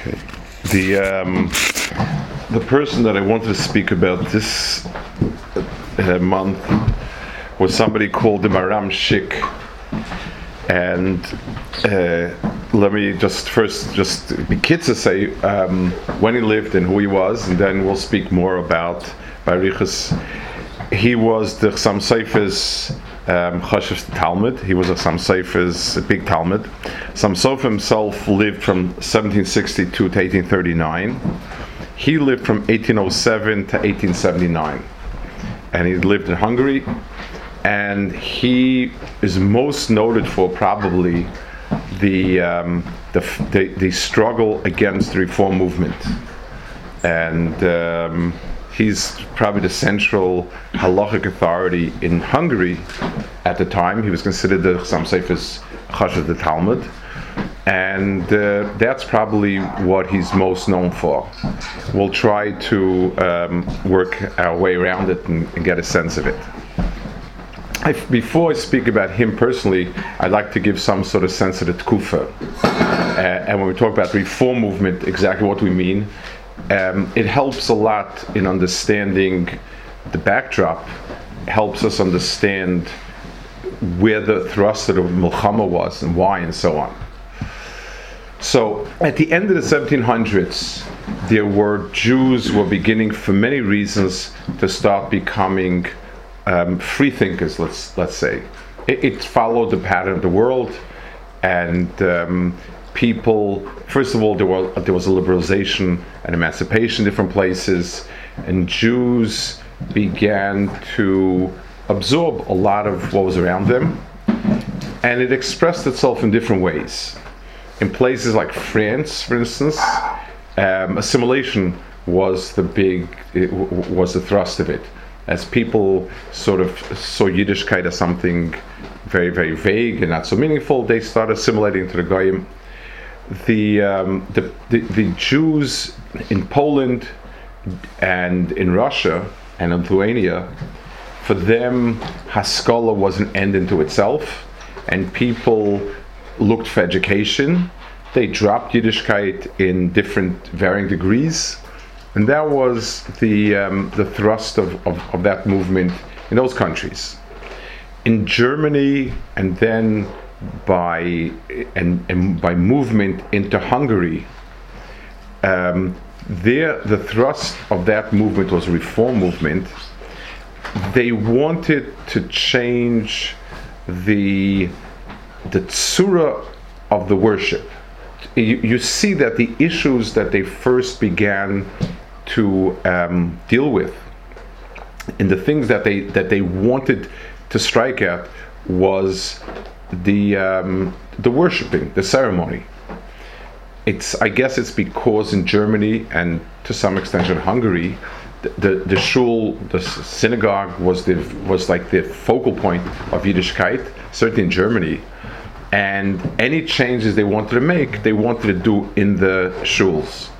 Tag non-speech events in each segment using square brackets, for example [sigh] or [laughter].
Okay. The um, the person that I wanted to speak about this uh, month was somebody called the Maram Shik, and uh, let me just first just be to say um, when he lived and who he was, and then we'll speak more about Barichas. He was the Chassam Sofer's um, Talmud. He was a Sofer's big Talmud. Chassam himself lived from 1762 to 1839. He lived from 1807 to 1879, and he lived in Hungary. And he is most noted for probably the, um, the, the, the, struggle against the reform movement. And um, he's probably the central halachic authority in Hungary at the time. He was considered the Chassam Sofer's of the Talmud. And uh, that's probably what he's most known for. We'll try to um, work our way around it and, and get a sense of it. Before I speak about him personally, I'd like to give some sort of sense of the tkufa. Uh, and when we talk about reform movement, exactly what we mean. Um, it helps a lot in understanding the backdrop, helps us understand where the thrust of the was and why and so on. So at the end of the 1700s, there were Jews were beginning, for many reasons, to start becoming um, free thinkers. Let's let's say it, it, followed the pattern of the world, and um, people. First of all, there was there was a liberalization and emancipation in different places, and Jews began to absorb a lot of what was around them, and it expressed itself in different ways. In places like France, for instance, um, assimilation was the big was the thrust of it. As people sort of saw Yiddishkeit as something very very vague and not so meaningful, they started assimilating to the goyim the, um, the, the, the Jews in Poland and in Russia and Lithuania, for them, Haskalah was an end into itself, and people looked for education. They dropped Yiddishkeit in different varying degrees, and that was the um, the thrust of, of, of that movement in those countries. In Germany, and then by and, and by movement into Hungary. Um, there, the thrust of that movement was reform movement. They wanted to change the the tsura of the worship. You, you, see that the issues that they first began to um, deal with, and the things that they that they wanted to strike at, was the um, the worshiping, the ceremony. It's I guess it's because in Germany and to some extent in Hungary, the, the, the shul, the synagogue was the was like the focal point of Yiddishkeit, certainly in Germany. And any changes they wanted to make, they wanted to do in the shuls.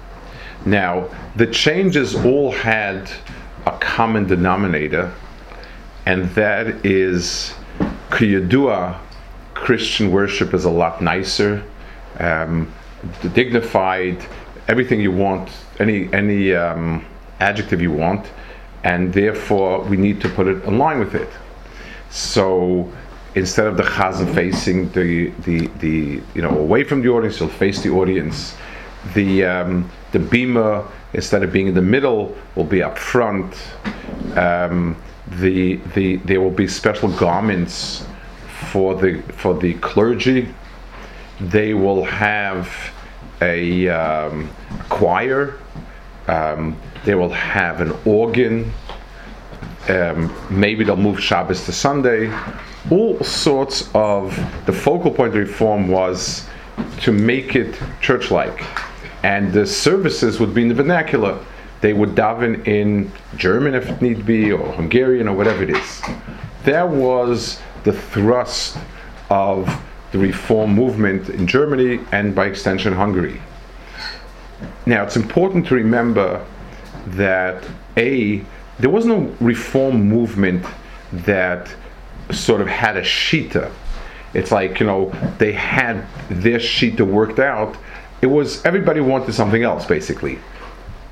Now, the changes all had a common denominator, and that is kiyadua Christian worship is a lot nicer, um, dignified, everything you want, any any um, adjective you want, and therefore we need to put it in line with it. So instead of the chazan facing the, the, the you know away from the audience, he'll face the audience. The um, the bima instead of being in the middle will be up front. Um, the the there will be special garments for the for the clergy. They will have a um, choir. Um, they will have an organ. Um, maybe they'll move Shabbos to Sunday. All sorts of the focal point of reform was to make it church-like, and the services would be in the vernacular. They would daven in German if need be, or Hungarian, or whatever it is. There was the thrust of the reform movement in Germany and by extension Hungary. Now it's important to remember that A, there was no reform movement that sort of had a shita. It's like, you know, they had their shita worked out it was everybody wanted something else basically,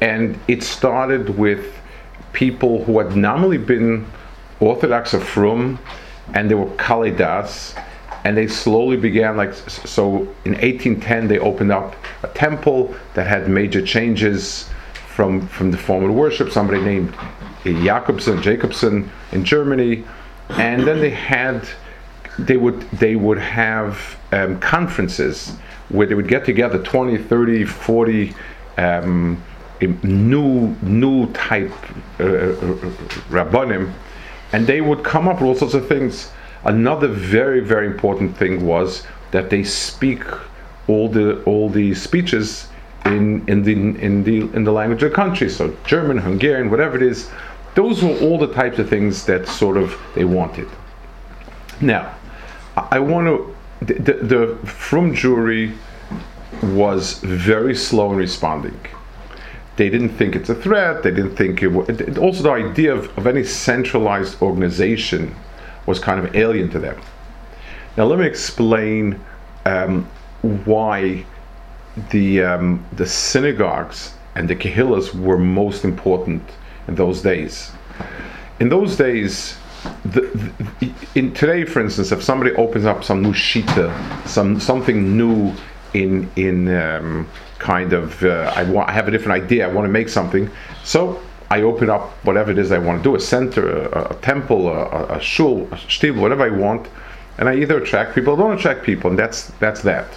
and it started with people who had normally been Orthodox or Frum, and they were Kaledas, and they slowly began like so. In 1810, they opened up a temple that had major changes from from the form of worship. Somebody named Jacobson, Jacobson in Germany, and then they had they would they would have um, conferences where they would get together 20 30 40 um, new new type uh, uh, rabbanim and they would come up with all sorts of things. Another very very important thing was that they speak all the all the speeches in in the in the in the language of the country. So german hungarian whatever it is those were all the types of things that sort of they wanted. Now i want to the, the, the from jury was very slow in responding they didn't think it's a threat. They didn't think it was. Also, the idea of, of any centralized organization was kind of alien to them. Now, let me explain um, why the um, the synagogues and the kehillas were most important in those days. In those days, the, the, in today, for instance, if somebody opens up some new shita, some something new in in um, kind of uh, I want I have a different idea. I want to make something, so I open up whatever it is I want to do a center, a, a temple, a, a shul, a shtib, whatever I want, and I either attract people or don't attract people, and that's that's that.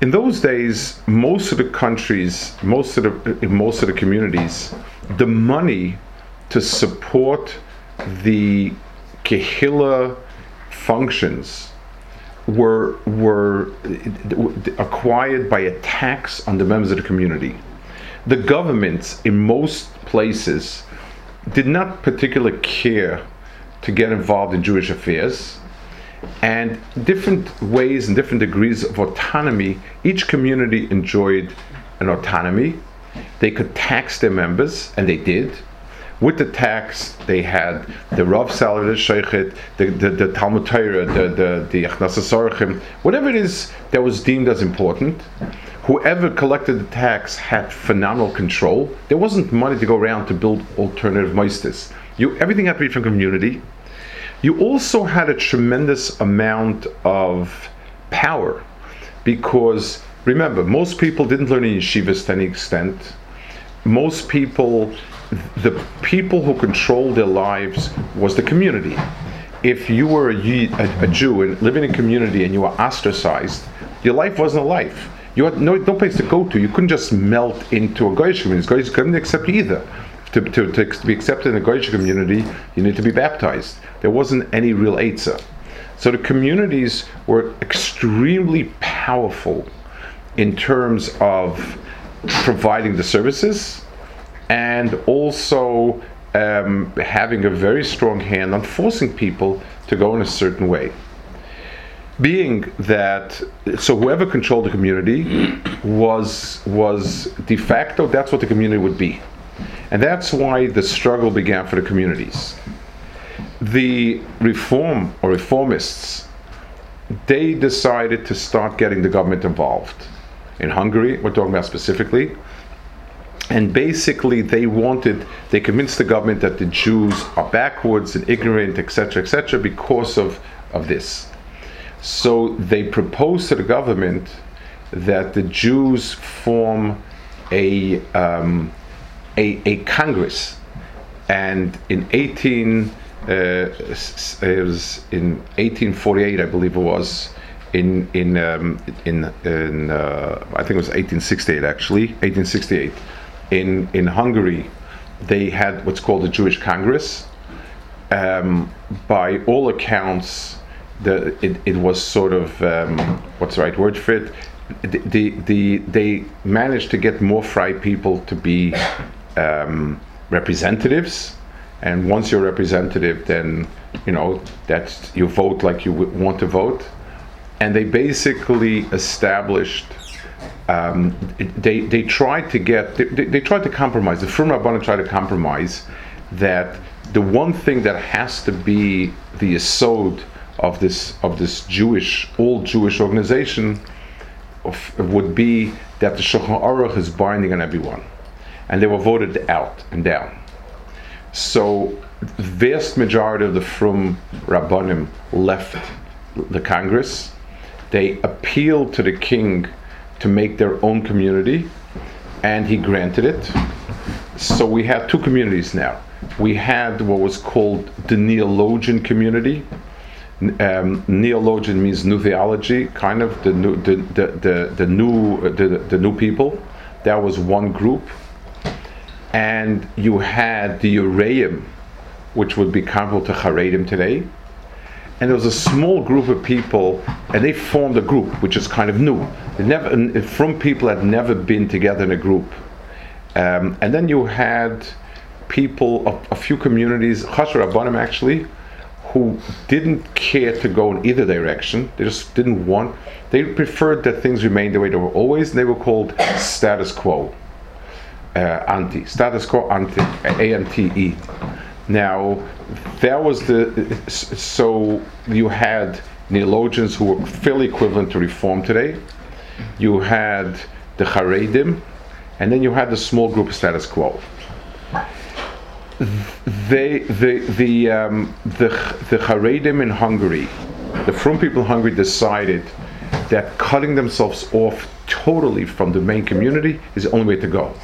In those days, most of the countries, most of the in most of the communities, the money to support the kehillah functions were were acquired by a tax on the members of the community. The governments in most places did not particularly care to get involved in Jewish affairs, and different ways and different degrees of autonomy. Each community enjoyed an autonomy. They could tax their members, and they did with the tax, they had the Rav salary, the Sheikhet, the, the, the Talmud Torah, the, the, the whatever it is that was deemed as important. Whoever collected the tax had phenomenal control. There wasn't money to go around to build alternative meisters. You, everything had to be from community. You also had a tremendous amount of power because remember, most people didn't learn in yeshivas to any extent. Most people the people who controlled their lives was the community. If you were a, a, Jew and living in a community and you were ostracized, your life wasn't a life. You had no, no place to go to. You couldn't just melt into a Goyish community. Goyish couldn't accept you either. To, to, to, be accepted in a Goyish community, you need to be baptized. There wasn't any real Eitzah. So the communities were extremely powerful in terms of providing the services and also um, having a very strong hand on forcing people to go in a certain way. Being that, so whoever controlled the community was was de facto. That's what the community would be, and that's why the struggle began for the communities. The reform or reformists, they decided to start getting the government involved. In Hungary, we're talking about specifically, and basically they wanted they convinced the government that the jews are backwards and ignorant etc etc because of of this. So they proposed to the government that the jews form a um, a, a congress. And in 18 uh, it was in 1848 i believe it was in in um, in, in uh, I think it was 1868 actually 1868 in in Hungary, they had what's called the Jewish Congress. Um, by all accounts, the it, it was sort of um, what's the right word for it. The, the, the they managed to get more Frei people to be um, representatives, and once you're representative, then you know that you vote like you want to vote, and they basically established um, they they tried to get they, they tried to compromise. The Frum Rabbanim tried to compromise that the one thing that has to be the assault of this of this Jewish all Jewish organization of, would be that the Shulchan Aruch is binding on everyone, and they were voted out and down. So, the vast majority of the Frum Rabbanim left the Congress. They appealed to the king to make their own community, and he granted it. So we have two communities now. We had what was called the Neologian community. Um, Neologian means new theology, kind of the new, the, the, the, the new, the, the new people. That was one group, and you had the Uraim, which would be comparable to Haredim today. And there was a small group of people, and they formed a group, which is kind of new. Never, from people had never been together in a group. Um, and then you had people, a, a few communities, Chasher Rabbanim actually, who didn't care to go in either direction. They just didn't want. They preferred that things remained the way they were always, they were called status quo. Uh, anti status quo anti A N T E. Now, that was the so you had neologians who were fairly equivalent to reform today. You had the Haredim, and then you had the small group status quo. They, the the um, the the Haredim in Hungary, the Frum people in Hungary decided that cutting themselves off totally from the main community is the only way to go.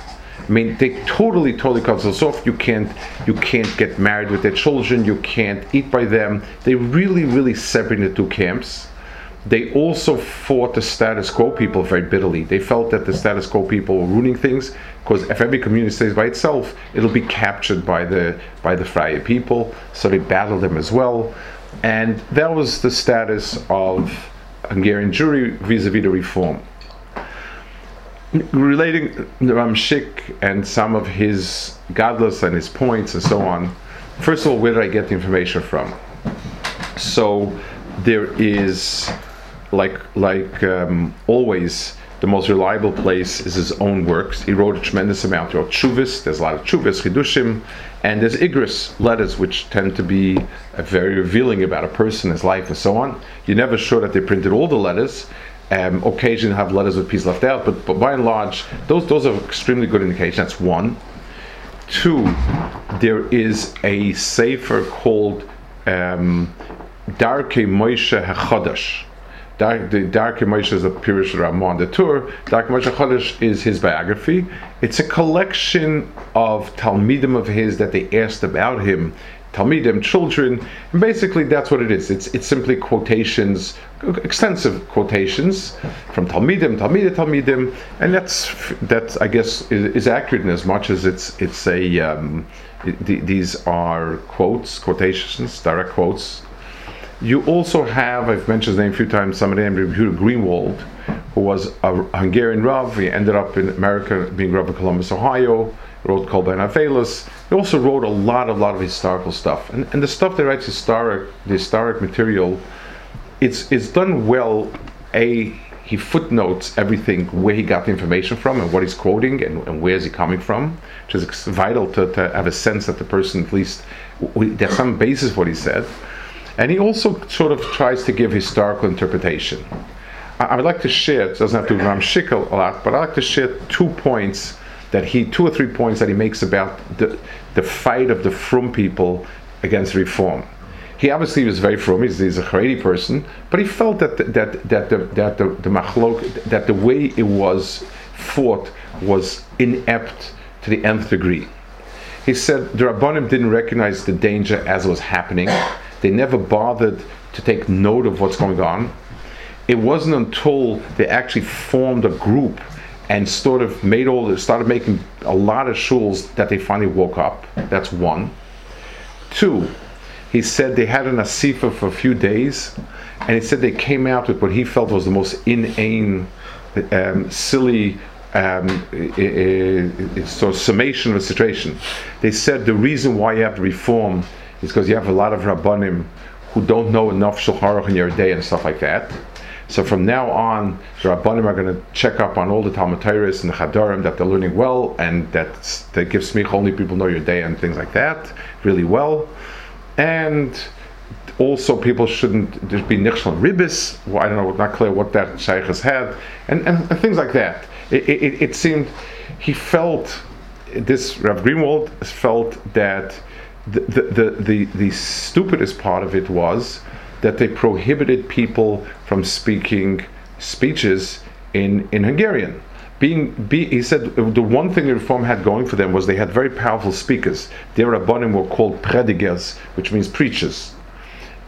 I mean, they totally, totally cut themselves off. You can't, you can't get married with their children. You can't eat by them. They really, really separated the two camps. They also fought the status quo people very bitterly. They felt that the status quo people were ruining things because if every community stays by itself, it'll be captured by the by the Freie people. So they battled them as well, and that was the status of Hungarian Jewry vis-a-vis the reform relating Ramshik and some of his gadlus and his points and so on. First of all, where did I get the information from? So there is, like like um, always, the most reliable place is his own works. He wrote a tremendous amount. He wrote Chuvis, there's a lot of Chuvis, Chidushim, and there's Igris letters, which tend to be uh, very revealing about a person, his life, and so on. You're never sure that they printed all the letters, um, occasionally have letters with pieces left out, but, but by and large, those those are extremely good indications. That's one. Two, there is a sefer called um, Darkei Moshe. Dark, the Darkei Moshe is a Pirush Ramon the Tur. Darkei Moshe Chodesh is his biography. It's a collection of Talmidim of his that they asked about him Talmidim, children, and basically that's what it is. It's it's simply quotations, extensive quotations from Talmidim, Talmidim, Talmidim, and that's that I guess is, is, accurate in as much as it's it's a um, it, these are quotes, quotations, direct quotes. You also have I've mentioned his name a few times. Somebody named Yehuda Greenwald, who was a Hungarian Rav. He ended up in America being Rav in Columbus, Ohio wrote Kol Ben Avelis. He also wrote a lot, a lot of historical stuff. And, and the stuff that writes historic, the historic material, it's, it's done well. A, he footnotes everything, where he got the information from and what he's quoting and, and where is he coming from, which is vital to, to have a sense that the person at least, there's some basis for what he said. And he also sort of tries to give historical interpretation. I, would like to share, it doesn't have to be Ramshik a lot, but I'd like to share two points that he two or three points that he makes about the the fight of the Frum people against reform. He obviously was very frum. He's, he's a Haredi person, but he felt that the, that that the that the, the machlok, that the way it was fought was inept to the nth degree. He said the Rabbanim didn't recognize the danger as it was happening. They never bothered to take note of what's going on. It wasn't until they actually formed a group and sort of made all started making a lot of shuls that they finally woke up. That's one. Two, he said they had an asifa for a few days, and he said they came out with what he felt was the most inane, um, silly um, sort of summation of the situation. They said the reason why you have to reform is because you have a lot of rabbanim who don't know enough shulchan in Yoreh De'ah and stuff like that. So from now on, the Rabbanim are going to check up on all the Talmud Torahs and the Chadarim that they're learning well, and that that gives smicha only people know Yoreh De'ah and things like that really well. And also people shouldn't there be nichshal ribis. Well, I don't know, not clear what that shaykh has had, and, and, and things like that. It, it, it, seemed he felt this Rav Greenwald felt that the, the, the, the, the stupidest part of it was that they prohibited people from speaking speeches in, in Hungarian. Being, be, he said the one thing the reform had going for them was they had very powerful speakers. Their rabbanim were called predigers, which means preachers,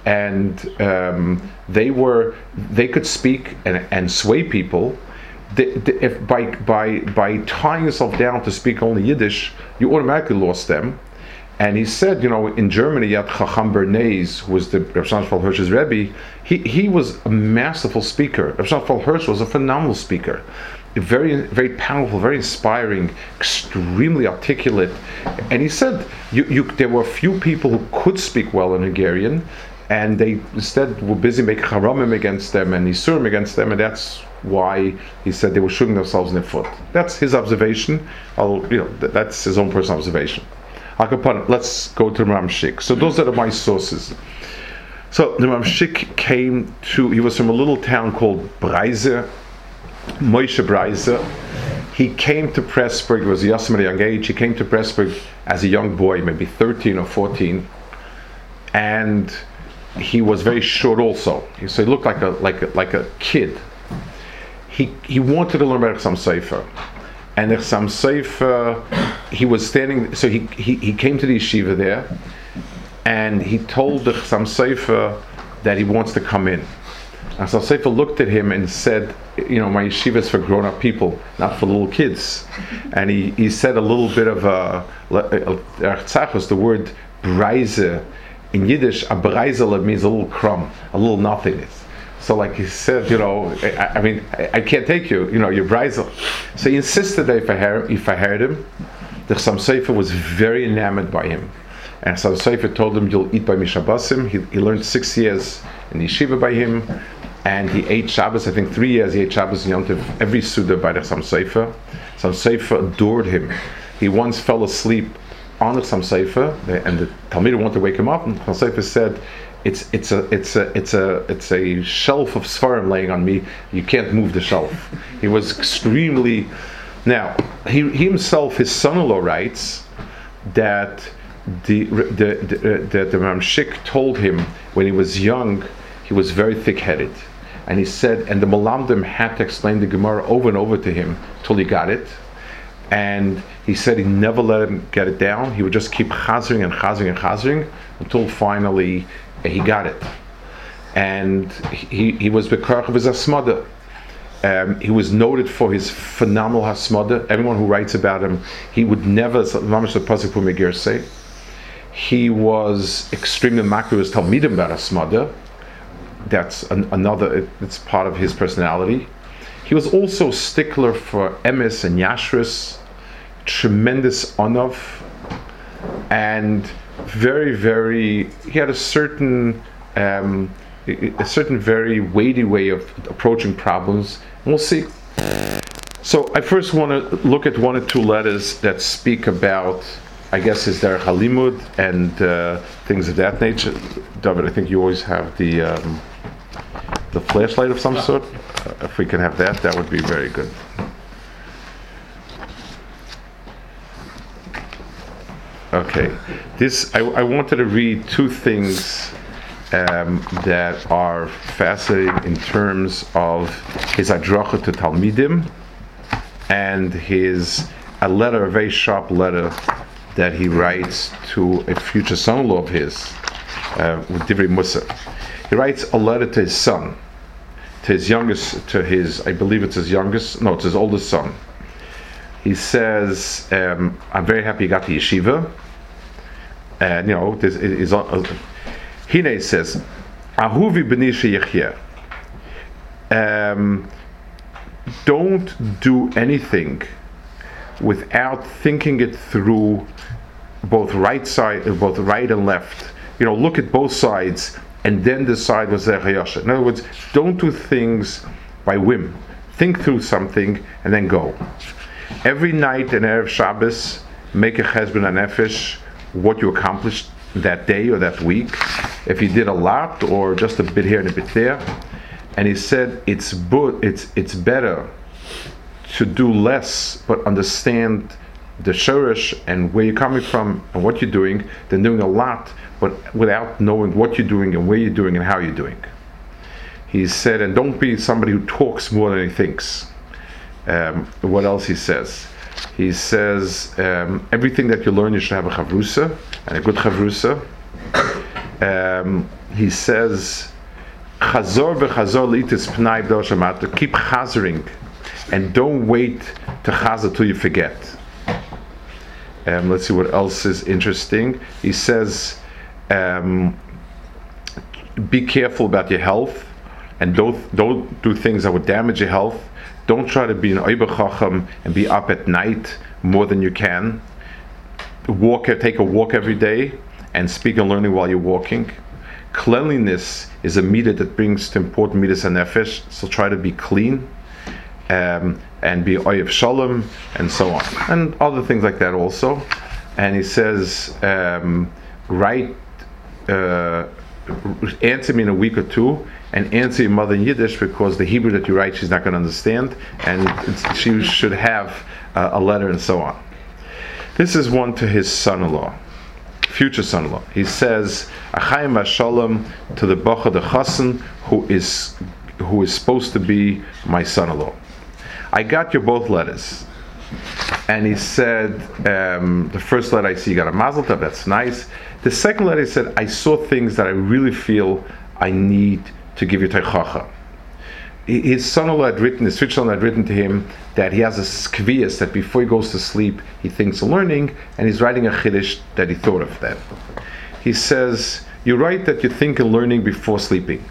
and um, they were they could speak and, and sway people. The, the, if by by by tying yourself down to speak only Yiddish, you automatically lost them and he said, you know, in Germany, you had Chacham Bernays, who was the Rav Shlomo Hirsch's Rebbe. He, he was a masterful speaker. Rav Shlomo Hirsch was a phenomenal speaker. Very, very powerful, very inspiring, extremely articulate. And he said, you, you, there were few people who could speak well in Hungarian, and they instead were busy making haramim against them and isurim against them, and that's why he said they were shooting themselves in the foot. That's his observation. I'll, you know, that's his own personal observation. Let's go to Ramshik. So those are my sources. So the Ramshik came to, he was from a little town called Breise, Moshe Breise. He came to Pressburg, he was a young age, he came to Pressburg as a young boy, maybe 13 or 14. And he was very short also. So he looked like a, like a, like a kid. He, he wanted to learn about some Sefer and Chassam Sofer, he was standing, so he, he, he came to the yeshiva there, and he told the Chassam Sofer that he wants to come in. And so Sefer looked at him and said, you know, my yeshiva is for grown-up people, not for little kids. And he, he said a little bit of a, was the word breise. In Yiddish, a breisele means a little crumb, a little nothingness. So, like he said, you know, I, I mean, I, I, can't take you, you know, you're bridal. So he insisted that if I heard, if I heard him, the Chassam Sofer was very enamored by him. And Chassam Sofer told him, you'll eat by Mishabasim. He, he learned six years in yeshiva by him. And he ate Shabbos, I think three years he ate Shabbos and Yontif, every Suda by the Chassam Sofer. Chassam Sofer adored him. He once fell asleep on the Chassam Sofer, and the Talmud wanted to wake him up, and Chassam Sofer said, it's it's a it's a it's a it's a shelf of svarim laying on me. You can't move the shelf. He was extremely. Now he, he himself, his son-in-law writes that the the the, the, the Ramshik told him when he was young he was very thick-headed, and he said and the Malamdim had to explain the Gemara over and over to him till he got it. And he said he never let him get it down. He would just keep chazering and chazering and chazering until finally he got it. And he, he was Bekarach of his Asmada. Um, he was noted for his phenomenal hasmada. Everyone who writes about him, he would never say. He was extremely makru as talmidim about hasmada. That's an, another. It's part of his personality. He was also stickler for emes and yashris, tremendous onav, and very, very. He had a certain, um, a certain very weighty way of approaching problems. We'll see. So I first want to look at one or two letters that speak about, I guess, is derech halimud and uh, things of that nature. David, I think you always have the um, the flashlight of some sort. Uh, if we can have that, that would be very good. Okay, this I, I wanted to read two things um, that are fascinating in terms of his adracha to Talmidim and his a letter, a very sharp letter that he writes to a future son-in-law of his uh, with Divrei Musa. He writes a letter to his son, to his youngest, to his I believe it's his youngest, no, it's his oldest son. He says, um, "I'm very happy you got to yeshiva." and you know this is on uh, Hine says Ahuvi Benisha Yechye um, don't do anything without thinking it through both right side both right and left. You know look at both sides and then decide what's the their in other words don't do things by whim. Think through something and then go. Every night in Erev Shabbos make a chesbon and nefesh what you accomplished that day or that week, if he did a lot or just a bit here and a bit there. And he said it's bu- it's it's better to do less but understand the shurish and where you're coming from and what you're doing than doing a lot but without knowing what you're doing and where you're doing and how you're doing. He said, and don't be somebody who talks more than he thinks. Um, what else he says? He says, um, everything that you learn, you should have a chavrusa, and a good chavrusa. Um, he says, Chazor v'chazor litis pnai b'doshamata, keep chazering, and don't wait to chazer till you forget. Um, let's see what else is interesting. He says, um, be careful about your health and don't, don't do things that would damage your health. Don't try to be an Oibachacham and be up at night more than you can. Walk, take a walk every day and speak and learning while you're walking. Cleanliness is a meter that brings to important meters and nefesh, so try to be clean. Um, and be oyev shalom and so on, and other things like that also. And he says, um, write, uh, answer me in a week or two, and answer your mother in Yiddish because the Hebrew that you write she's not going to understand, and she should have uh, a letter and so on. This is one to his son-in-law, future son-in-law. He says, "Achayim Shalom to the Bocha de Chassan, who is who is supposed to be my son-in-law." I got your both letters. And he said, um, the first letter I see, you got a mazel tov, that's nice. The second letter he said, I saw things that I really feel I need to give you teichacha. His son-in-law had written, his son had written to him that he has a skvias that before he goes to sleep, he thinks of learning, and he's writing a chiddush that he thought of that. He says, you write that you think of learning before sleeping.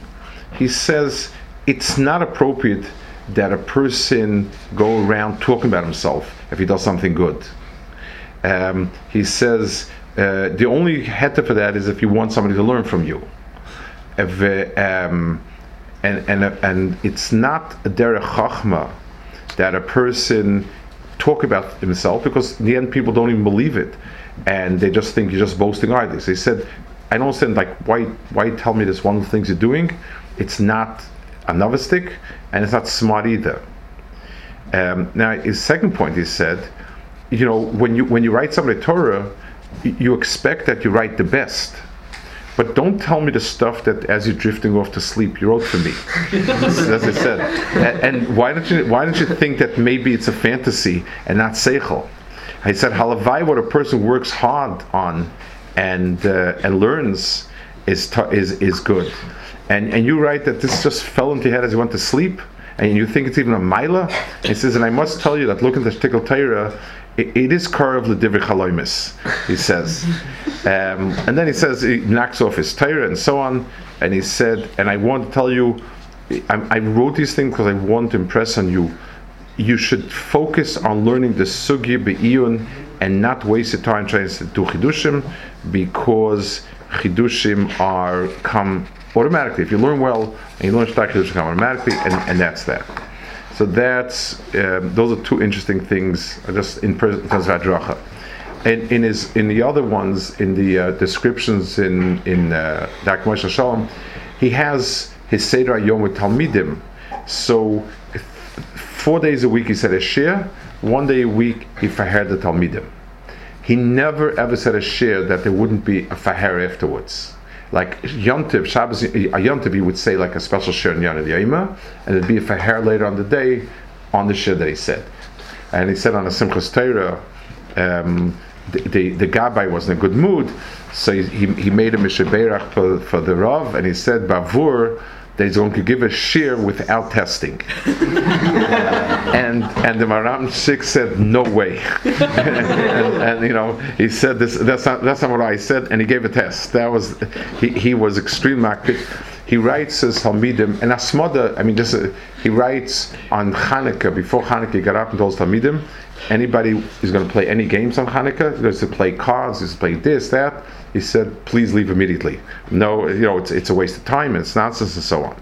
He says, it's not appropriate that a person go around talking about himself if he does something good. Um, he says uh, the only heter for that is if you want somebody to learn from you. If, uh, um, and, and, and it's not a derech chachma that a person talk about himself because in the end people don't even believe it and they just think you're just boasting. So he said, I don't understand like why why tell me this one of the things you're doing? It's not a novistic, and it's not smart either. Um, now, his second point, he said, you know, when you when you write somebody Torah, you expect that you write the best. But don't tell me the stuff that as you're drifting off to sleep, you wrote for me. as I said. And, and, why don't you why don't you think that maybe it's a fantasy and not seichel? I said halavai, what a person works hard on and uh, and learns is is is good and and you write that this just fell into your head as you went to sleep, and you think it's even a mila. He says, and I must tell you that looking at the Shtickle Torah, it, it is curved l'divrei chaloimis, he says. Um, and then he says he knocks off his Torah and so on. And he said, and I want to tell you, I, I wrote these things because I want to impress on you. You should focus on learning the sugi be'iyun and not waste your time trying to do chidushim because chidushim are come automatically. If you learn well and you learn Shtar Kiddush come automatically, and, and that's that. So that's um, those are two interesting things just in terms of. And in his in the other ones in the uh, descriptions in in uh. Moshe Shalom, he has his Seder Yom with Talmidim. So four days a week he said a shir, one day a week he fahered the Talmidim. He never ever said a shir that there wouldn't be a faher afterwards like Yontiv, Shabbos, Yontiv, you would say like a special shir in Yontiv Yaima, and it'd be a hair later on the day on the shir that he said. And he said on a Simchas Torah, um, the, the, the Gabbai was in a good mood, so he, he, he made a Mishaberach for, for the Rav, and he said, Bavur, they going to give a shir without testing. [laughs] and and the Maram Shik said, no way. [laughs] and, and, you know, he said this. That's not that's not what I said, and he gave a test. That was he, he was extremely active. He writes as Talmidim and Asmoda. I mean, this uh, he writes on Hanukkah before Hanukkah. He got up and told Talmidim, anybody is going to play any games on Hanukkah. Going to play cards. Going to play this, that he said, please leave immediately. No, you know, it's, it's a waste of time, it's nonsense, and so on.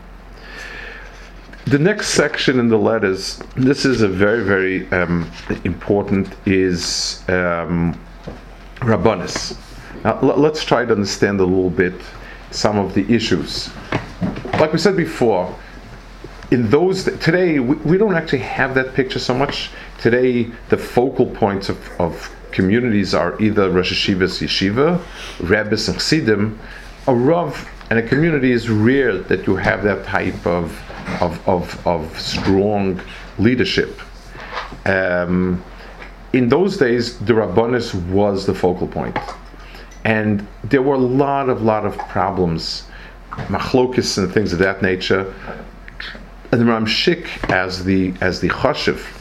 The next section in the letters, this is a very, very um, important, is um, Rabbanis. Now, l- let's try to understand a little bit some of the issues. Like we said before, in those today we, we don't actually have that picture so much. Today, the focal points of, of communities are either Rosh Yeshiva, Rebbes and Chassidim. A Rav and a community is rare that you have that type of of, of, of strong leadership. Um, in those days, the Rabbanis was the focal point, and there were a lot of lot of problems, machlokis and things of that nature. And the Ramshik, as the as the chashiv,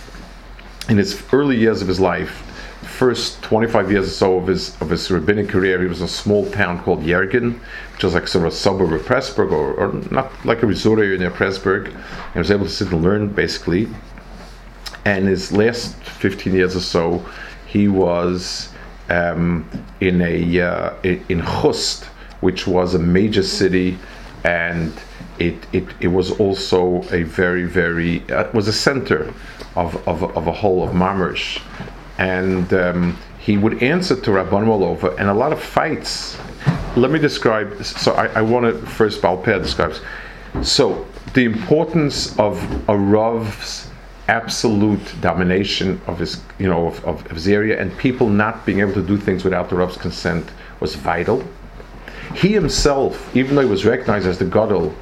in his early years of his life, first 25 years or so of his of his rabbinic career, he was in a small town called Yergin, which was like sort of a suburb of Pressburg, or, or not like a resort area near Pressburg. He was able to sit and learn basically and his last 15 years or so, he was um, in a uh, in Chust, which was a major city, and it, it, it was also a very very uh, was a center of, of, of a whole of Mamrish, and um, he would answer to Rabban all and a lot of fights. Let me describe. So I, I want to first Balper describes. So the importance of a Rav's absolute domination of his, you know, of, of, his area, and people not being able to do things without the Rav's consent was vital. He himself, even though he was recognized as the Gadol,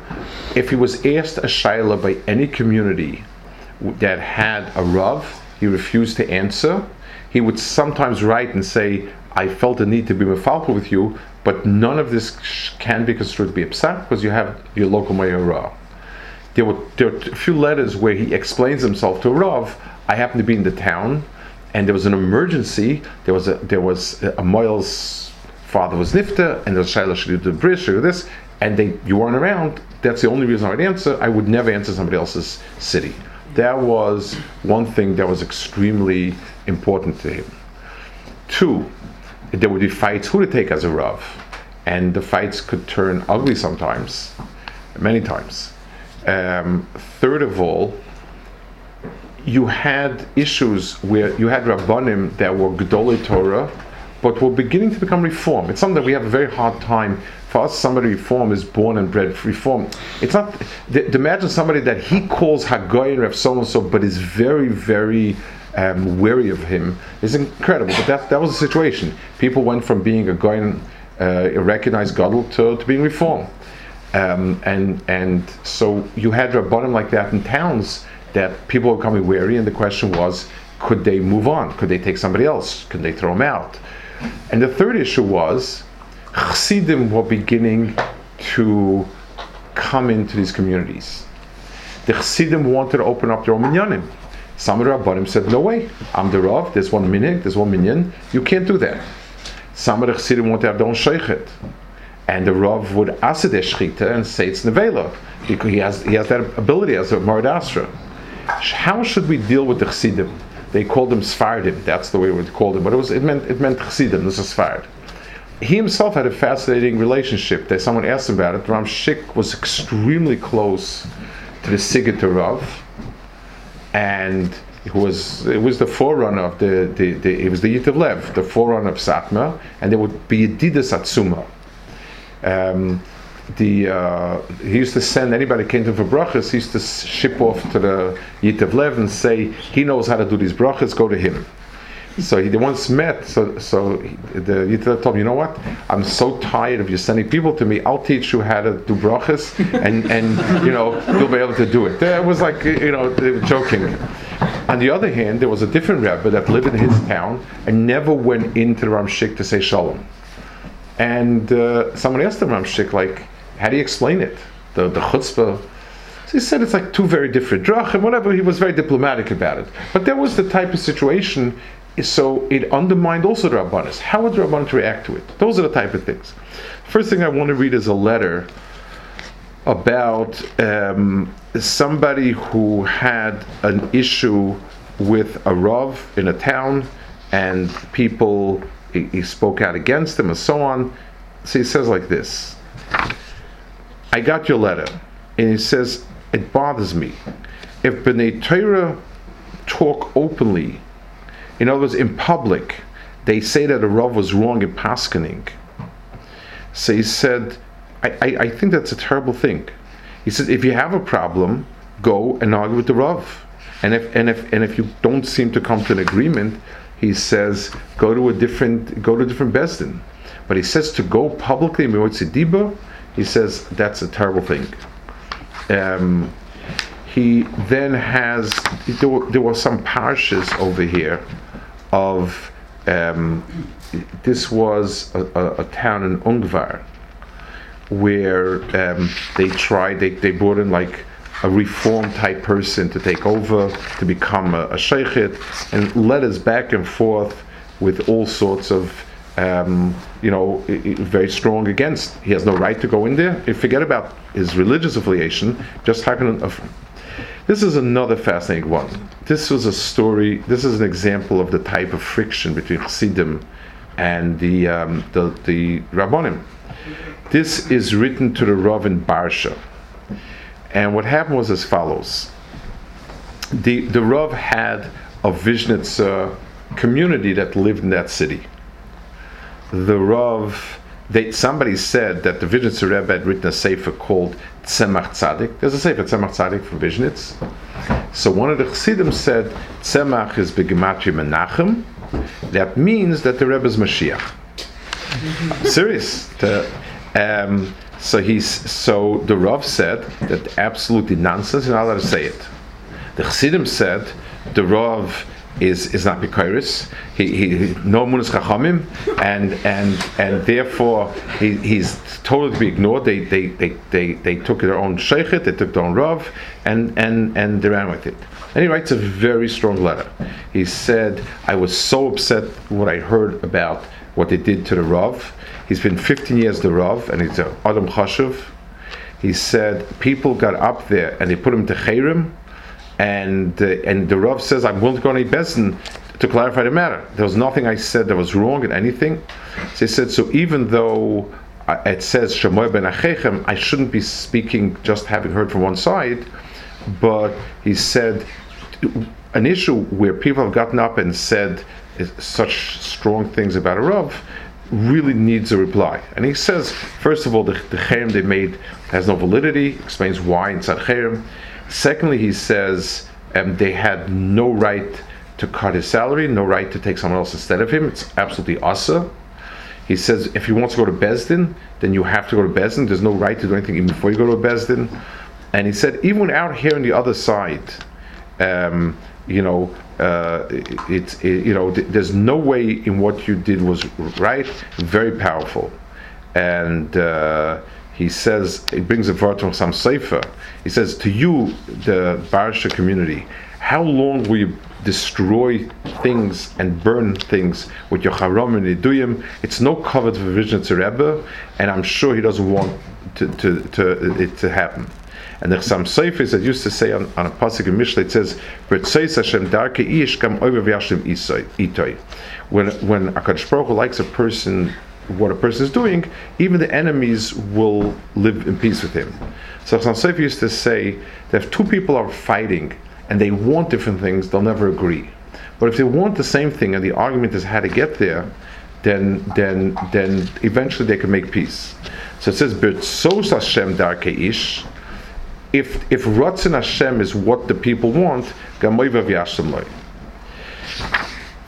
if he was asked a shaila by any community that had a Rav, he refused to answer. He would sometimes write and say, I felt the need to be mefalpa with you, but none of this can be construed to be upset because you have your local mayor Rav there were, there were a few letters where he explains himself to Rav. I happened to be in the town, and there was an emergency. There was a there was a, a Moyle's father was nifta, and was Shaila should do the bridge or this, and they you weren't around. That's the only reason I would answer. I would never answer somebody else's city. That was one thing that was extremely important to him. Two, there would be fights who to take as a Rav, and the fights could turn ugly sometimes, many times. Um, third of all, you had issues where you had rabbanim that were gedolei Torah, but we're beginning to become reform. It's something that we have a very hard time. For us, somebody reform is born and bred reform. It's not. Th- imagine somebody that he calls Hagoyin Rav so and so, but is very, very um, wary of him. is incredible. But that that was the situation. People went from being a Goyin, uh, a recognized gadol, to, to being reform. Um, and and so you had rabbanim like that in towns that people were becoming wary, and the question was, could they move on? Could they take somebody else? Could they throw them out? And the third issue was, chassidim were beginning to come into these communities. The chassidim wanted to open up their own minyanim. Some of the rabbanim said, "No way! I'm the rav. There's one minyan. There's one minyan. You can't do that." Some of the chassidim wanted to have their own sheikhet and the Rav would asid shchita and say it's nevela because he has he has that ability as a Mara D'Asra. How should we deal with the Chassidim? They called them Sfardim. That's the way we called call them, but it was it meant it meant Chassidim. This is Sfard. He himself had a fascinating relationship. That someone asked him about it. Ram Shik was extremely close to the Sigit Rav, and it was it was the forerunner of the, the, the it was the Yitav Lev, the forerunner of Satmar, and there would be Yedidas Atzuma um, the uh, he used to send anybody came to him for brachas. He used to ship off to the Yitav Lev and say he knows how to do these brachas. Go to him. So he, once met. So so he, the Yitav told him, you know what? I'm so tired of you sending people to me. I'll teach you how to do brachas, and and you know you'll be able to do it. It was like you know joking. On the other hand, there was a different rabbi that lived in his town and never went into the Ramshik to say shalom. And uh, someone asked him, Ramshik, like, how do you explain it? The, the chutzpah. So he said it's like two very different drachim, whatever. He was very diplomatic about it. But that was the type of situation, so it undermined also the Rabbanis. How would the Rabbanis react to it? Those are the type of things. First thing I want to read is a letter about um, somebody who had an issue with a Rav in a town, and people he, he spoke out against him and so on. So he says like this I got your letter. And he says, It bothers me. If B'nai Torah talk openly, in other words, in public, they say that a Rav was wrong in paskening. So he said, I, I, I think that's a terrible thing. He says, if you have a problem, go and argue with the Rav. And if, and, if, and if you don't seem to come to an agreement, he says, go to a different, go to a different Besdin. But he says to go publicly, he says that's a terrible thing. Um, he then has there were, there were some parishes over here of um, this was a, a, a, town in Ungvar where um, they tried they, they brought in like a reform type person to take over to become a, a sheikhit and led us back and forth with all sorts of um, you know, very strong against. He has no right to go in there. Forget about his religious affiliation, just happen. This is another fascinating one. This was a story. This is an example of the type of friction between Chassidim and the um, the, the Rabbonim. This is written to the Rav in Barsha, and what happened was as follows. The the Rav had a Vishnitzer community that lived in that city the Rav, they, somebody said that the Vizhnitz Rebbe had written a sefer called Tzemach Tzadik. There's a sefer Tzemach Tzadik from Vizhnitz. So one of the Chassidim said Tzemach is Begematri Menachem. That means that the Rebbe is Mashiach. Serious. The, um, so he's so the Rav said that absolutely nonsense. You're not allowed to say it. The Chassidim said the Rav is is not Bikairis. He, he no munas chachamim, and and and therefore he, he's totally to be ignored. They they, they, they, they took their own sheikhet, they took their own rav, and and and they ran with it. And he writes a very strong letter. He said, "I was so upset what I heard about what they did to the rav. He's been 15 years the rav, and he's a adam chashuv. He said people got up there and they put him to chayrim." And uh, and the Rav says I'm willing to go on a bezdin to clarify the matter. There was nothing I said that was wrong in anything. So he said so even though uh, it says Shemoy ben Achechem, I shouldn't be speaking just having heard from one side, but he said an issue where people have gotten up and said such strong things about a Rav really needs a reply. And he says, first of all, the, the they made has no validity, explains why inside cherem. Secondly, he says um, they had no right to cut his salary, no right to take someone else instead of him. It's absolutely asa. He says if he wants to go to Besdin, then you have to go to Besdin. There's no right to do anything even before you go to Besdin. And he said even out here on the other side, um, you know, uh, it's it, you know, th- there's no way in what you did was right. Very powerful, and. Uh, he says it brings a word from some sefer. He says to you, the Barsha community, how long will you destroy things and burn things with your charam and iduyim? It's no covered for to Rebbe, and I'm sure he doesn't want to, to, to it to happen. And there's some seifers that used to say on, on a pasuk in Mishle, it says, Hashem ish kam. When when Akadosh Baruch likes a person what a person is doing, even the enemies will live in peace with him. So Chassam used to say that if two people are fighting and they want different things, they'll never agree. But if they want the same thing and the argument is how to get there, then then then eventually they can make peace. So it says Birtzos Hashem Darke Ish. If if Ratzin Hashem is what the people want,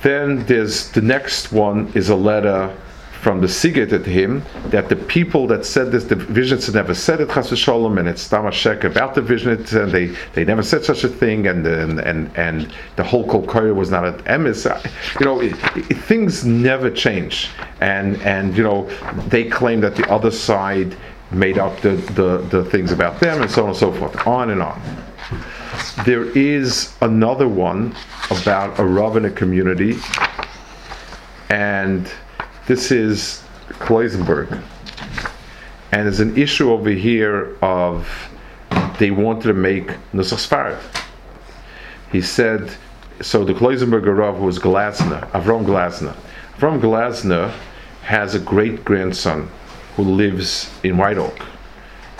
Then there's the next one is a letter from the Siget at him that the people that said this, the Vizhnitz never said it, Chas Shalom, and it's Tamashek about the Vizhnitz, and they, they never said such a thing, and and and, and the whole Kol was not an emis. You know, it, it, things never change, and and you know they claim that the other side made up the, the, the things about them, and so on and so forth, on and on. There is another one about a Rav in a community, and this is Kloisenberg. And there's an issue over here of they wanted to make Nusach Sfarad. He said, so the Kloisenberger Rav was Glasner, Avram Glasner. Avram Glasner has a great grandson who lives in White Oak.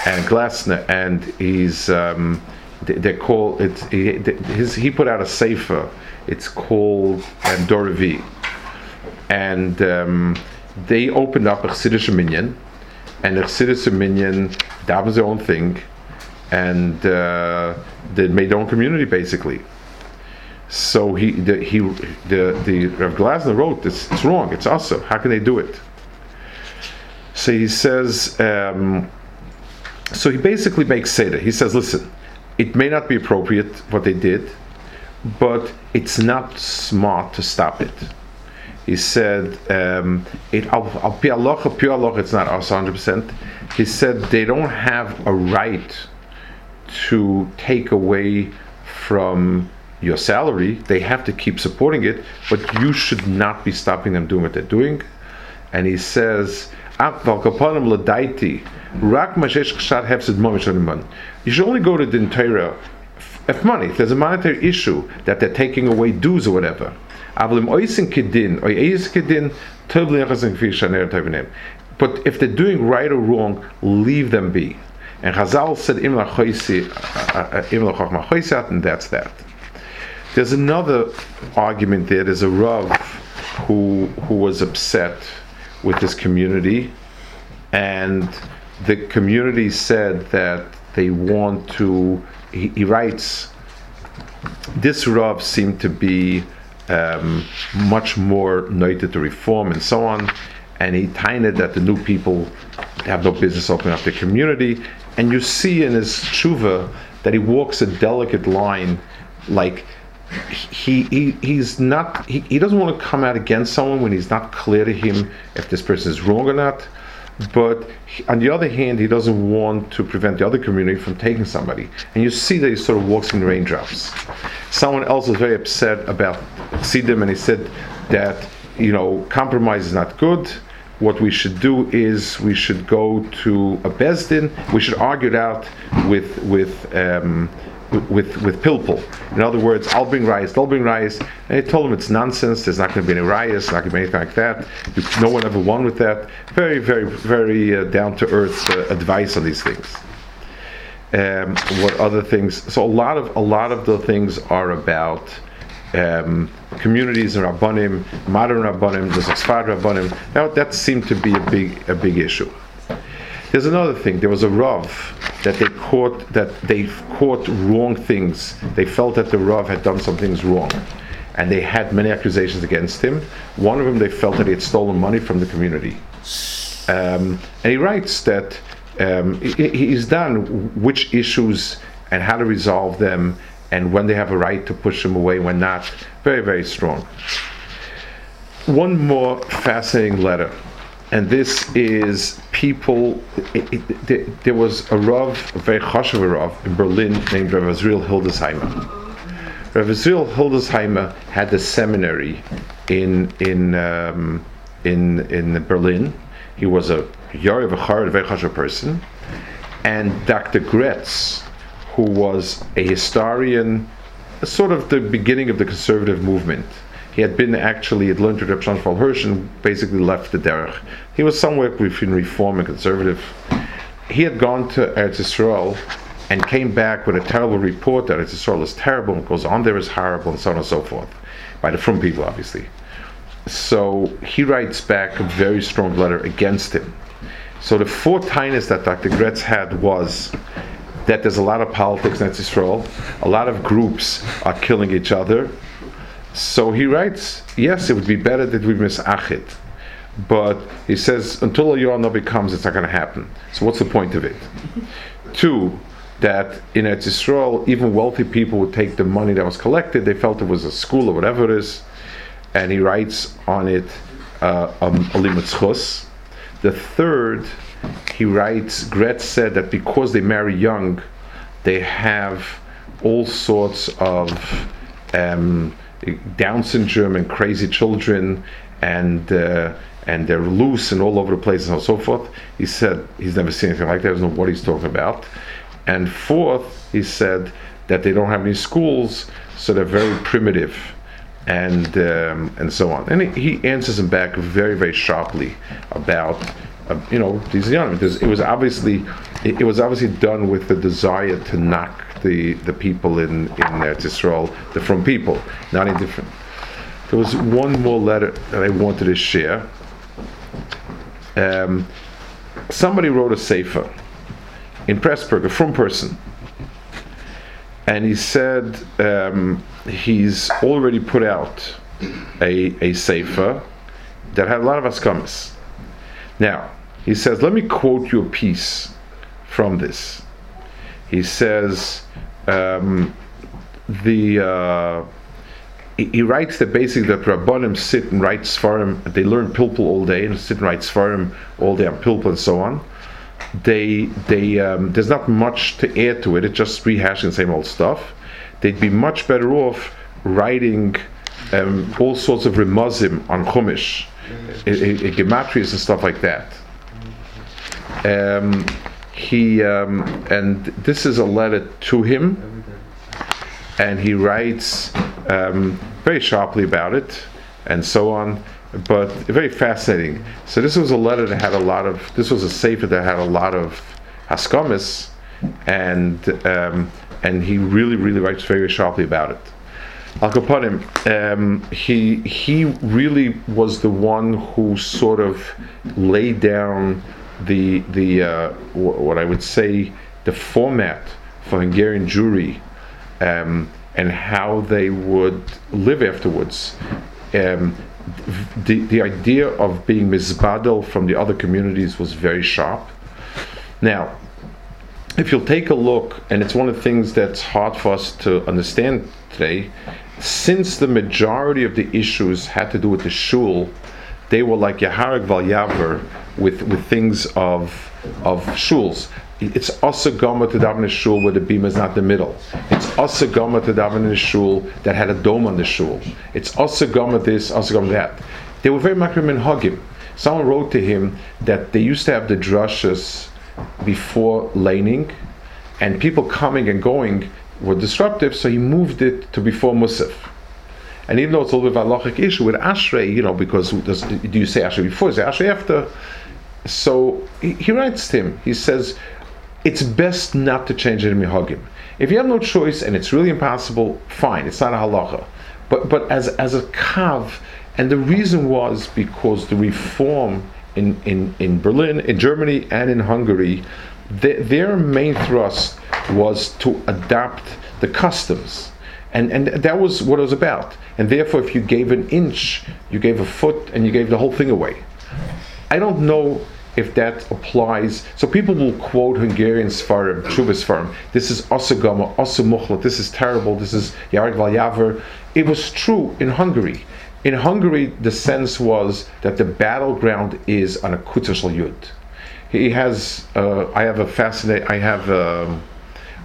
And Glasner, and he's, um, they, call it, he, his, he put out a sefer. It's called um, and um, they opened up a Chassidish minyan, and the Chassidus Minyan davens their own thing, and uh, they made their own community basically. So he, the, he, the, the Rav Glasner wrote this. It's wrong. It's also how can they do it? So he says. Um, so he basically makes Seder. He says, listen, it may not be appropriate what they did, but it's not smart to stop it. He said, um, it, al pi aloha, it's not us 100%. He said they don't have a right to take away from your salary. They have to keep supporting it, but you should not be stopping them doing what they're doing. And he says, You should only go to the Torah if money, if there's a monetary issue that they're taking away dues or whatever. But if they're doing right or wrong, leave them be. And Chazal said, uh, uh, uh, and that's that. There's another argument there. There's a Rav who, who was upset with this community, and the community said that they want to. He, he writes, this Rav seemed to be um, much more noted to reform and so on, and he tinted that the new people have no business opening up the community. And you see in his tshuva that he walks a delicate line, like he, he he's not he, he doesn't want to come out against someone when he's not clear to him if this person is wrong or not but on the other hand, he doesn't want to prevent the other community from taking somebody. And you see that he sort of walks in raindrops. Someone else was very upset about Sidim, and he said that you know compromise is not good. What we should do is we should go to a bezdin. We should argue it out with with. Um, with with pilpul. In other words, I'll bring rice, they'll bring rice. And he told him it's nonsense. There's not going to be any rice, not going to be anything like that. No one ever won with that. Very, very, very uh, down to earth uh, advice on these things. Um, what other things? So a lot of a lot of the things are about. Um, communities in Rabbanim, modern Rabbanim, the Sfad Rabbanim. Now that seemed to be a big a big issue. There's another thing. There was a Rav that they caught that they caught wrong things. They felt that the Rav had done some things wrong, and they had many accusations against him. One of them, they felt that he had stolen money from the community, um, and he writes that um, he, he's done which issues and how to resolve them, and when they have a right to push them away, when not. Very, very strong. One more fascinating letter and this is people. It, it, there, there, was a Rav, a very chashuv Rav in Berlin named Rav Azriel Hildesheimer. Rav Azriel Hildesheimer had a seminary in in um, in in Berlin. He was a Yari a very chashuv person, and Dr. Graetz, who was a historian, sort of the beginning of the conservative movement he had been actually, had learned to Reb Shlomo Hirsch and basically left the derech. He was somewhere between reform and conservative. He had gone to Eretz Yisrael and came back with a terrible report that Eretz Yisrael is terrible and goes on there is horrible and so on and so forth, by the Frum people, obviously. So he writes back a very strong letter against him. So the four tinus that Dr. Graetz had was that there's a lot of politics in Eretz Yisrael, a lot of groups are killing each other, so he writes, yes, it would be better that we miss Achid. But he says, until Yoanobi comes, it's not going to happen. So what's the point of it? Two, that in Eretz Yisrael, even wealthy people would take the money that was collected. They felt it was a school or whatever it is. And he writes on it, uh, um, The third, he writes, Graetz said that because they marry young, they have all sorts of um, down syndrome and crazy children and uh, and they're loose and all over the place and so forth. He said he's never seen anything like that. He Doesn't know what he's talking about. And fourth, he said that they don't have any schools, so they're very primitive, and um, and so on. And he, he answers him back very very sharply about uh, you know these young. It was obviously it, it was obviously done with the desire to knock the, the people in, in Eretz Yisrael, the from people, not any different. There was one more letter that I wanted to share. Um, somebody wrote a sefer in Pressburg, a from person, and he said um, he's already put out a, a sefer that had a lot of askamas. Now, he says, let me quote you a piece from this. He says, um, the uh, he, he, writes that basically that Rabbanim sit and write Sfarim, they learn Pilpul all day and sit and write Sfarim all day on Pilpul and so on. They, they, um, there's not much to add to it, it's just rehashing the same old stuff. They'd be much better off writing um, all sorts of remazim on Chumash, gematrias and stuff like that. Um, he um, and this is a letter to him, and he writes um, very sharply about it, and so on. But very fascinating. So this was a letter that had a lot of. This was a sefer that had a lot of haskamis, and um, and he really really writes very sharply about it. Al Kapanim, um, he he really was the one who sort of laid down the the uh, w- what I would say the format for Hungarian Jewry um, and how they would live afterwards. Um, the, the idea of being misbadel from the other communities was very sharp. Now, if you'll take a look, and it's one of the things that's hard for us to understand today, since the majority of the issues had to do with the shul, they were like Yaharag Valyavar with, with things of, of shuls it's also goma to daven a shul where the beam is not the middle. It's also goma to daven a shul that had a dome on the shul. It's also goma this, also goma that. They were very makrim and hugim. Someone wrote to him that they used to have the drushes before laning, and people coming and going were disruptive, so he moved it to before Musaf. And even though it's a little bit of a logic issue with Ashrei, you know, because does, do you say Ashrei before, say Ashrei after? So he, he writes to him, he says, it's best not to change it in Mihagim. If you have no choice and it's really impossible, fine, it's not a halacha. But but as as a kav, and the reason was because the reform in, in, in Berlin, in Germany, and in Hungary, the, their main thrust was to adapt the customs. And, and that was what it was about. And therefore, if you gave an inch, you gave a foot, and you gave the whole thing away. I don't know if that applies. So people will quote Hungarian Sfarim, Chubas Sfarim. This is Osagama, Osamuchla, this is terrible, this is Yarg Valyaver. It was true in Hungary. In Hungary, the sense was that the battleground is on a Kutashal Yud. He has, uh, I have a fascinating, I have um,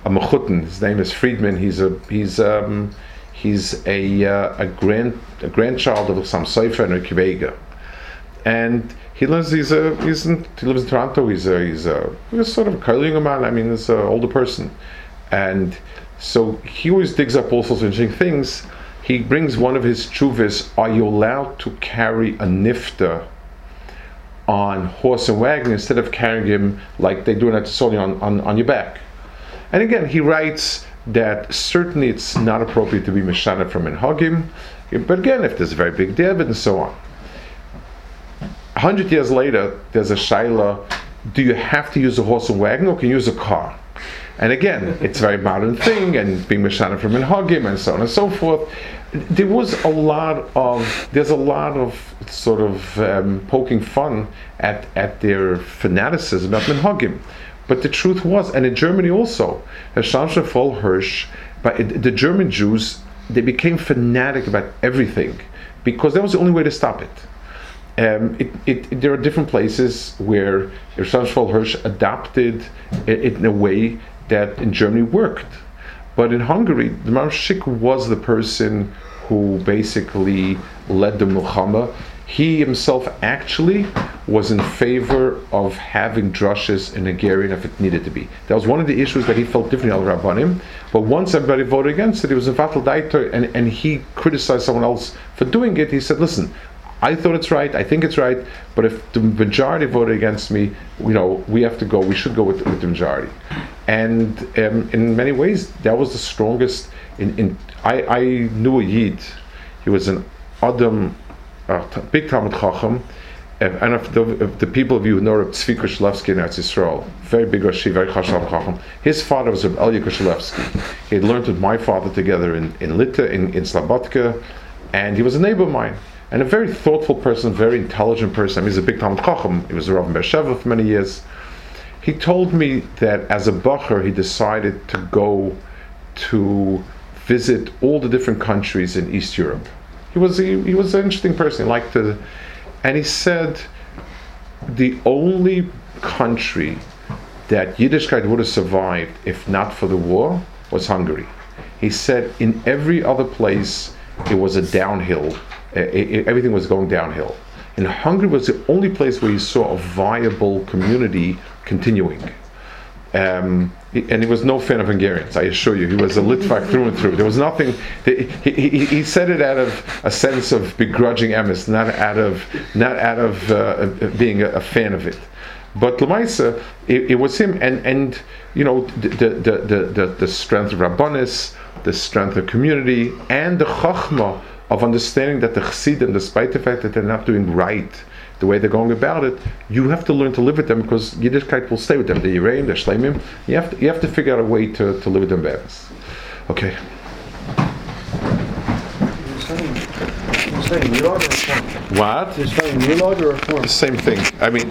a Mechutin, his name is Friedman, he's a, he's, um, he's a, uh, a grand, a grandchild of some Seifer and a Kibega. And he lives. He's a. He's in, he lives in Toronto. He's a. He's a. He's sort of a man. I mean, he's an older person, and so he always digs up all sorts of interesting things. He brings one of his chuvis. Are you allowed to carry a nifta on horse and wagon instead of carrying him like they do in Atisoni on, on, on your back? And again, he writes that certainly it's not appropriate to be meshana from Minhagim, but again, if there's a very big David and so on A hundred years later, there's a shaila: Do you have to use a horse and wagon, or can you use a car? And again, it's a very modern thing, and being mishana from Minhagim and so on and so forth. There was a lot of there's a lot of sort of um, poking fun at at their fanaticism about Minhagim. But the truth was, and in Germany also, Shamsha Vol Hirsch, but the German Jews, they became fanatic about everything because that was the only way to stop it um, it, it, there are different places where Irshad Hirsch adapted it in a way that in Germany worked. But in Hungary, the Marshik was the person who basically led the Muhammad. He himself actually was in favor of having drushes in Hungarian if it needed to be. That was one of the issues that he felt differently al Rabbanim. But once everybody voted against it, he was a Vatal Daiter and, and he criticized someone else for doing it. He said, listen, I thought it's right. I think it's right. But if the majority voted against me, you know, we have to go. We should go with, with the majority. And um, in many ways, that was the strongest. In, in I, I knew a Yid. He was an Adam, a big Talmud Chacham, if, and if the, if the people of you who know Reb Tzvika Shalevsky in Eretz Yisrael, very big Rashi, very Chasham Chacham, his father was Reb Elia Shalevsky. He had learned with my father together in, in Lita, in, in Slobodka, and he was a neighbor of mine. And a very thoughtful person, very intelligent person. I mean, he's a big Talmud Chacham. He was a Rav in for many years. He told me that as a Bacher, he decided to go to visit all the different countries in East Europe. He was he, he was an interesting person. He liked to, and he said the only country that Yiddishkeit would have survived if not for the war was Hungary. He said in every other place it was a downhill. It- it- everything was going downhill. And Hungary was the only place where he saw a viable community continuing. Um, and he was no fan of Hungarians, I assure you. He was a Litvak through and through. There was nothing. He, he, he- said it out of a sense of begrudging emis, not out of not out of uh, being a, a fan of it. But Lamaisa, it, it was him, and and you know the the the the, the strength of Rabbanis, the strength of community, and the chachma of understanding that the chassidim, despite the fact that they're not doing right the way they're going about it, you have to learn to live with them because Yiddishkeit will stay with them. The Yiraim, the Shleimim, you have to, you have to figure out a way to, to live with them better. Okay. You're saying, you're saying What? You're saying Milad or Reform? The same thing. I mean,